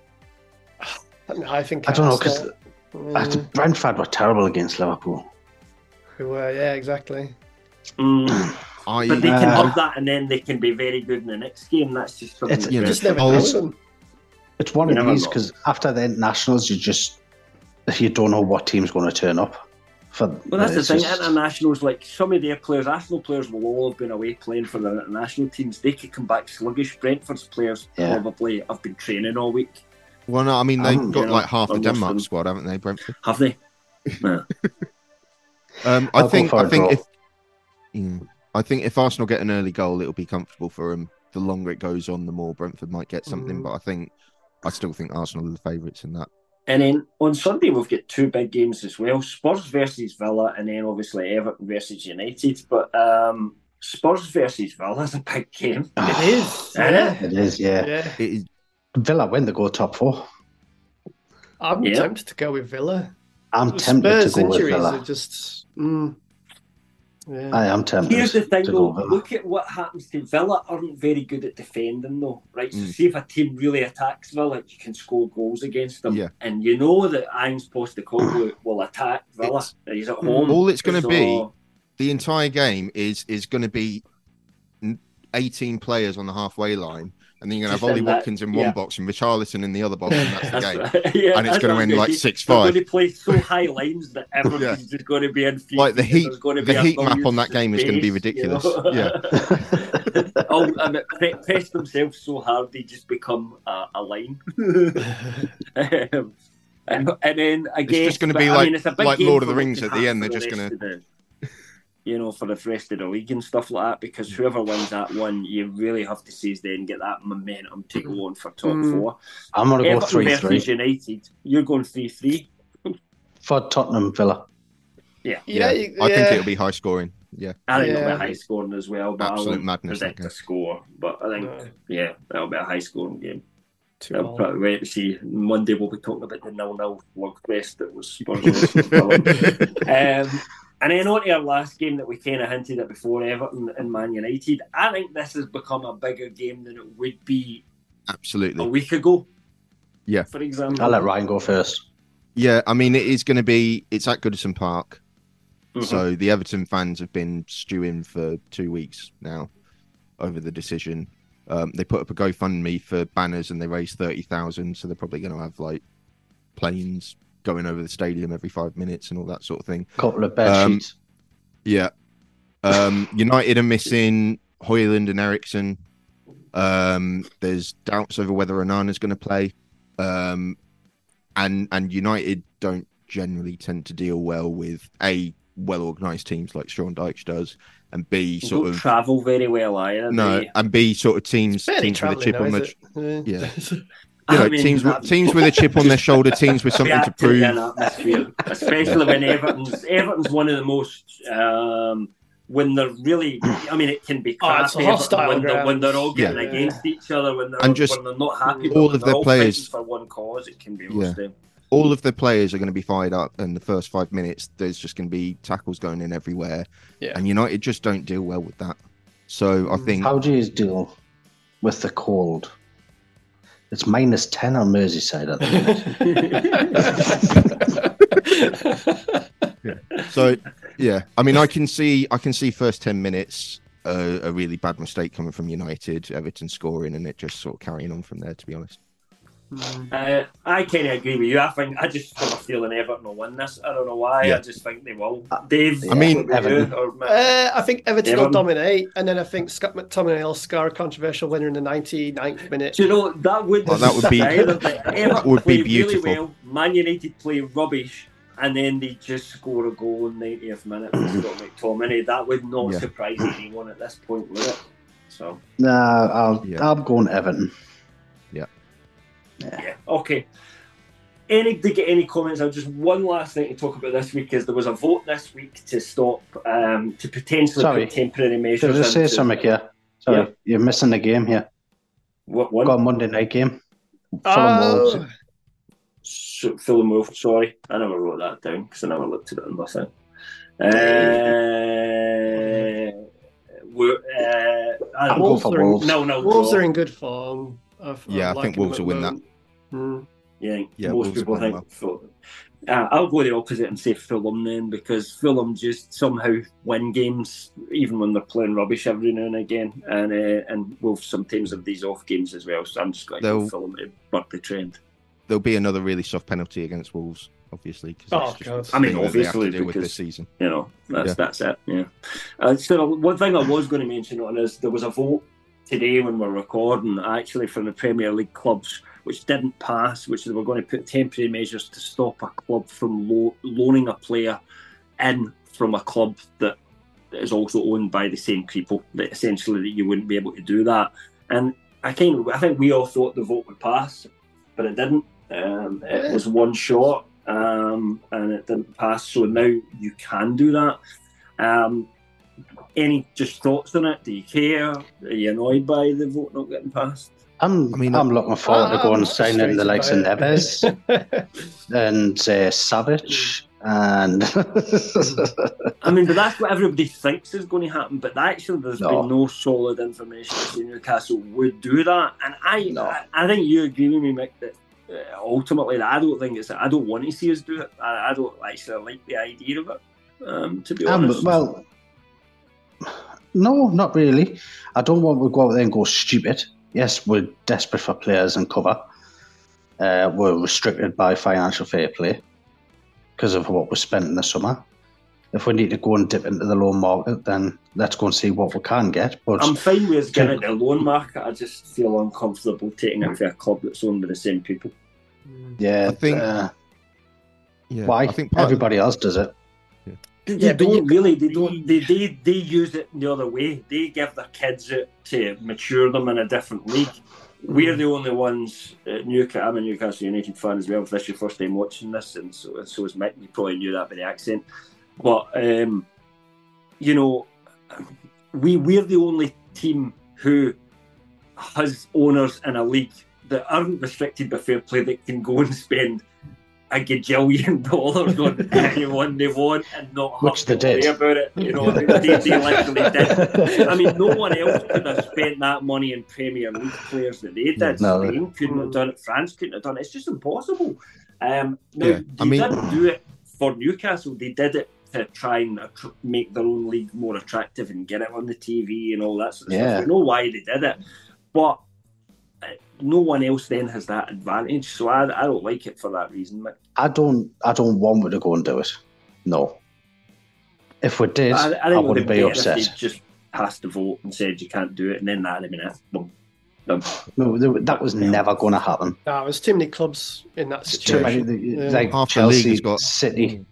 [sighs] [sighs] [sighs] I think I don't know because mm. Brentford were terrible against Liverpool. Who were yeah exactly. Mm. [clears throat] I, but they can uh, up that and then they can be very good in the next game. That's just something. It's, you just never know. It's one you of these because after the internationals, you just you don't know what team's going to turn up. For, well, that's the thing. Just... Internationals, like some of their players, Arsenal players will all have been away playing for their international teams. They could come back sluggish. Brentford's players yeah. probably have been training all week. Well, no, I mean they've um, got like half the Denmark squad, haven't they, Brentford? Have they? [laughs] No. um, I think. I think if. Mm, I think if Arsenal get an early goal, it'll be comfortable for them. The longer it goes on, the more Brentford might get something. Mm. But I think, I still think Arsenal are the favourites in that. And then on Sunday we've got two big games as well: Spurs versus Villa, and then obviously Everton versus United. But um, Spurs versus Villa is a big game. It is. Yeah. It is. Yeah. yeah. It is Villa win the go top four. I'm yeah. tempted to go with Villa. I'm the tempted Spurs to go with Villa. Are just, mm, yeah. I am tempted. Here's the thing, though. Look at what happens to Villa. Aren't very good at defending, though, right? So, mm. see if a team really attacks Villa, you can score goals against them. Yeah. And you know that Ange Postecoglou [clears throat] will attack Villa. It's, He's at home. All it's going to so... be, the entire game is is going to be 18 players on the halfway line and then you're to have Ollie Watkins in one yeah. box and Richarlison in the other box, and that's the game. Right. [laughs] yeah, and it's going to end like six five. Going to play so high lines that everyone's [laughs] yeah. just going to be in. Like the heat, the heat map on that game space, is going to be ridiculous. You know? Yeah. [laughs] oh, and they press themselves so hard they just become a, a line. um, and, and, then guess it's just going to be like I mean, like Lord of the Rings at the end. They're just going to you know, for the rest of the league and stuff like that. Because mm. whoever wins that one, you really have to seize then get that momentum to go on for top mm. four. I'm going to go three three. United, you're going three three for Tottenham Villa. Yeah, yeah, yeah. I think it'll be high scoring. Yeah, I think yeah. it'll be high scoring as well. But Absolute I madness. Predict a score, but I think no. yeah, that'll be a high scoring game. I'll probably wait to see. Monday we'll be talking about the nil nil slugfest that was Spurs. [laughs] um, and then on to our last game that we kind of hinted at before, Everton and Man United. I think this has become a bigger game than it would be absolutely a week ago. Yeah, for example. I'll let Ryan go first. Yeah, I mean it is going to be. It's at Goodison Park, mm-hmm. so the Everton fans have been stewing for two weeks now over the decision. Um, they put up a GoFundMe for banners and they raised thirty thousand, so they're probably going to have like planes going over the stadium every five minutes and all that sort of thing. Couple of bed um, sheets. Yeah. Um, [laughs] United are missing Hojlund and Eriksen. Um, there's doubts over whether Onana's going to play. Um, and and United don't generally tend to deal well with a well organised teams like Sean Dyche does, and B sort of travel very well either. No, they... and B sort of teams teams with a chip on the yeah. [laughs] you know, I mean, teams with, teams with a chip on their shoulder, teams with [laughs] something to prove. especially when Everton's Everton's one of the most um, when they're really. I mean, it can be crappy oh, when, they're, when they're all getting yeah. against each other when they're and just when they're not happy. All of their players for one cause, it can be yeah. All of the players are going to be fired up in the first five minutes. There's just going to be tackles going in everywhere, yeah. and United just don't deal well with that. So I mm. think. How do you deal with the cold? It's minus 10 on Merseyside at the minute. [laughs] [laughs] yeah. So, yeah, I mean, I can see, I can see first 10 minutes uh, a really bad mistake coming from United, Everton scoring, and it just sort of carrying on from there, to be honest. Mm. Uh, I kind of agree with you. I think I just have a feeling Everton will win this. I don't know why. Yeah. I just think they will. Dave, I mean, Everton. Uh, I think Everton, Everton, will dominate, and then I think Scott McTominay will score a controversial winner in the 99th minute. Do you know that would oh, that would be [laughs] that would be beautiful. Really well. Man United play rubbish. And then they just score a goal in the 90th minute with Scott McTominay. That would not yeah. surprise anyone at this point, would it? So. Nah, I'll, yeah. I'm going Everton. Yeah. yeah. Okay. Any did get any comments? I've just one last thing to talk about this week is there was a vote this week to stop um, to potentially Sorry. put temporary measures. Did I say something here? Sorry, yeah. you're missing the game here. What one? Got a Monday night game. Fulham Wolves. So, Fulham Wolves. Sorry, I never wrote that down because I never looked at it on my thing. Uh, uh, Wolves, are, Wolves. No, no, Wolves are in good form. I've, yeah, i i think Wolves will win that. Mm. Yeah, yeah, most people think Fulham. Uh, I'll go the opposite and say Fulham then because Fulham just somehow win games even when they're playing rubbish every now and again, and uh, and Wolves sometimes have these off games as well. So I'm just going to go Fulham to buck the trend. There'll be another really soft penalty against Wolves, obviously. oh, God. I mean, obviously, because, with this season, you know, that's yeah. that's it. Yeah. Uh, so one thing I was going to mention on is there was a vote today when we're recording, actually from the Premier League clubs, which didn't pass, which they were going to put temporary measures to stop a club from lo- loaning a player in from a club that is also owned by the same people. That essentially that you wouldn't be able to do that. And I kind of, I think we all thought the vote would pass, but it didn't. Um, it was one shot, um, and it didn't pass. So now you can do that. Um, any just thoughts on it? Do you care? Are you annoyed by the vote not getting passed? I'm, I mean, I'm looking forward to going and signing the likes of Neves [laughs] and uh, Savic. And I mean, but that's what everybody thinks is going to happen. But actually, there's no. been no solid information that Newcastle would do that. And I, no. I, I, think you agree with me, Mick, that uh, ultimately, I don't think it's. I don't want to see us do it. I, I don't actually like the idea of it. Um, to be um, honest, well, no, not really. I don't want to go out there and go stupid. Yes, we're desperate for players and cover. Uh, we're restricted by financial fair play because of what we spent in the summer. If we need to go and dip into the loan market, then let's go and see what we can get. But I'm fine with getting into the loan market. I just feel uncomfortable taking it for a club that's owned by the same people. Yeah, I think. Uh, yeah, why? I think everybody else does it. They yeah, don't really. They don't. They, they they use it the other way. They give their kids it to mature them in a different league. We're the only ones. At Newcastle, I'm a Newcastle United fan as well. If this is your first time watching this, and so so is Mick. You probably knew that by the accent. But um, you know, we we're the only team who has owners in a league that aren't restricted by fair play that can go and spend a gajillion dollars on anyone they want and not have Which to worry about it. You know, they, they literally did. I mean, no one else could have spent that money in Premier League players that they did. No, Spain couldn't have done it. France couldn't have done it. It's just impossible. Um, now, yeah, they mean, didn't do it for Newcastle. They did it to try and make their own league more attractive and get it on the TV and all that sort of yeah. stuff. We know why they did it, but no one else then has that advantage. So I, I don't like it for that reason. Mick. I don't I don't want to go and do it. No. If we did, I, I, I wouldn't be upset. just passed the vote and said you can't do it, and then that in mean, minute, boom. Done. No, that was never going to happen. No, there's too many clubs in that situation. Many, yeah. Like Half Chelsea, got... City,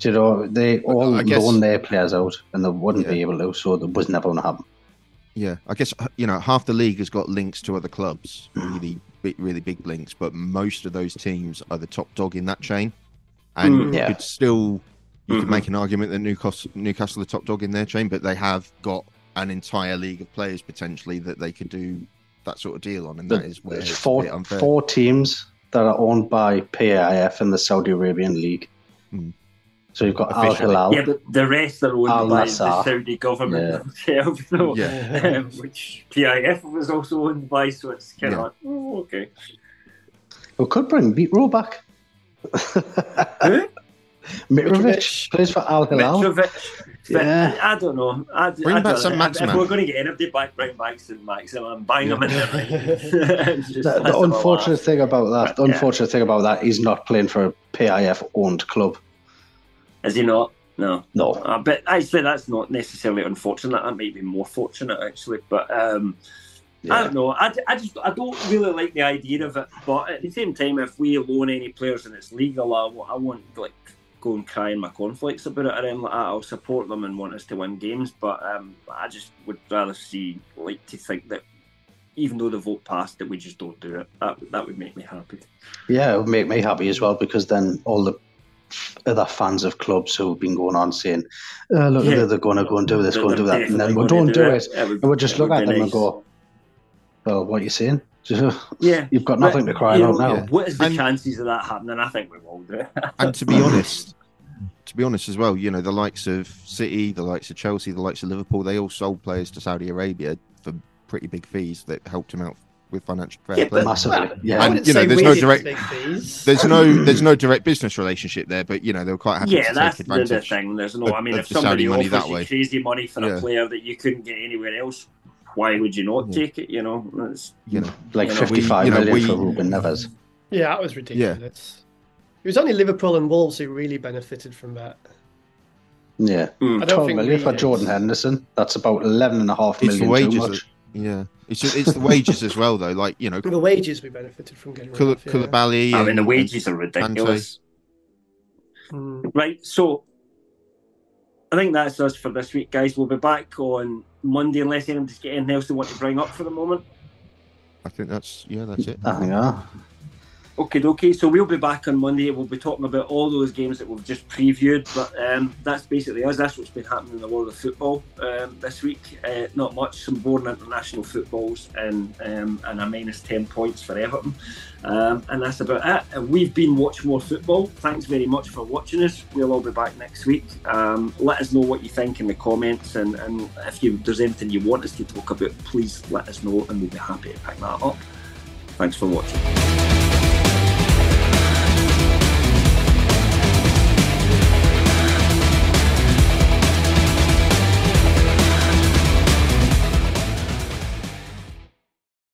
you know, they all guess... loan their players out, and they wouldn't yeah. be able to. So it was never going to happen. Yeah, I guess uh, you know half the league has got links to other clubs, [clears throat] really, big, really big links. But most of those teams are the top dog in that chain, and mm, yeah. you could still you mm-hmm. could make an argument that Newcastle Newcastle are the top dog in their chain, but they have got an entire league of players potentially that they could do that sort of deal on, and that is where it's four four teams that are owned by PIF in the Saudi Arabian League. Mm. So you've got Al Hilal. Yeah, but the rest are owned Al by the Saudi government yeah. themselves, [laughs] so, yeah. um, which PIF was also owned by. So it's kind of like, oh, okay. We could bring Mitro back. Who? [laughs] Mitrovic plays for Al Hilal. Mitrovic. yeah. I, I, don't know. I, bring I back Saint-Max, If we're going to get anybody back, bring back Saint-Max. I'm buying them in the [laughs] the, the unfortunate thing about that, the unfortunate thing about that, he's not playing for a PIF owned club. Is he not? No. No. Uh, but actually, that's not necessarily unfortunate. That might be more fortunate, actually. But um, yeah. I don't know. I, I just I don't really like the idea of it. But at the same time, if we loan any players and it's legal, I, I won't like go and cry in my conflicts about it or anything like that. I'll support them and want us to win games. But um, I just would rather see like to think that even though the vote passed, that we just don't do it. That that would make me happy. Yeah, it would make me happy as well because then all the other fans of clubs who've been going on saying, oh, "Look, yeah. they're going to go and do this, go and do that," and then we don't do, do it, it. and we just look at them nice. and go, "Well, what are you saying?" [laughs] yeah, you've got nothing but, to cry about now. What is the and, chances of that happening? I think we will do. It. [laughs] And to be honest, to be honest as well, you know, the likes of City, the likes of Chelsea, the likes of Liverpool, they all sold players to Saudi Arabia for pretty big fees that helped them out with financial fair yeah, play. Massively, yeah. And you know, there's no direct, there's no, [clears throat] there's no direct business relationship there, but you know, they were quite happy. Yeah, to that's take advantage the thing. There's no, I mean, if somebody offers that you crazy money for yeah. a player that you couldn't get anywhere else, why would you not yeah. take it? You know, it's, you know, like you know, 55 we, million know, we, for Ruben Neves. Yeah, that was ridiculous. Yeah. It was only Liverpool and Wolves who really benefited from that. Yeah, mm. I don't 12 think million for Jordan Henderson. That's about 11 and a half million wages too much. Yeah, it's just, it's the wages as well, though. Like you know, the wages we benefited from getting. Kul- off, yeah. Koulibaly. I mean, the wages are ridiculous. Mm. Right, so I think that's us for this week, guys. We'll be back on Monday, unless anybody's got anything else they want to bring up for the moment. I think that's yeah, that's it. I think yeah. Okay, okay. So we'll be back on Monday. We'll be talking about all those games that we've just previewed. But um, that's basically us. That's what's been happening in the world of football um, this week. Uh, not much. Some boring international footballs and um, and a minus ten points for Everton. Um, and that's about it. And we've been Watch More Football. Thanks very much for watching us. We'll all be back next week. Um, let us know what you think in the comments, and, and if you, there's anything you want us to talk about, please let us know, and we'll be happy to pick that up. Thanks for watching.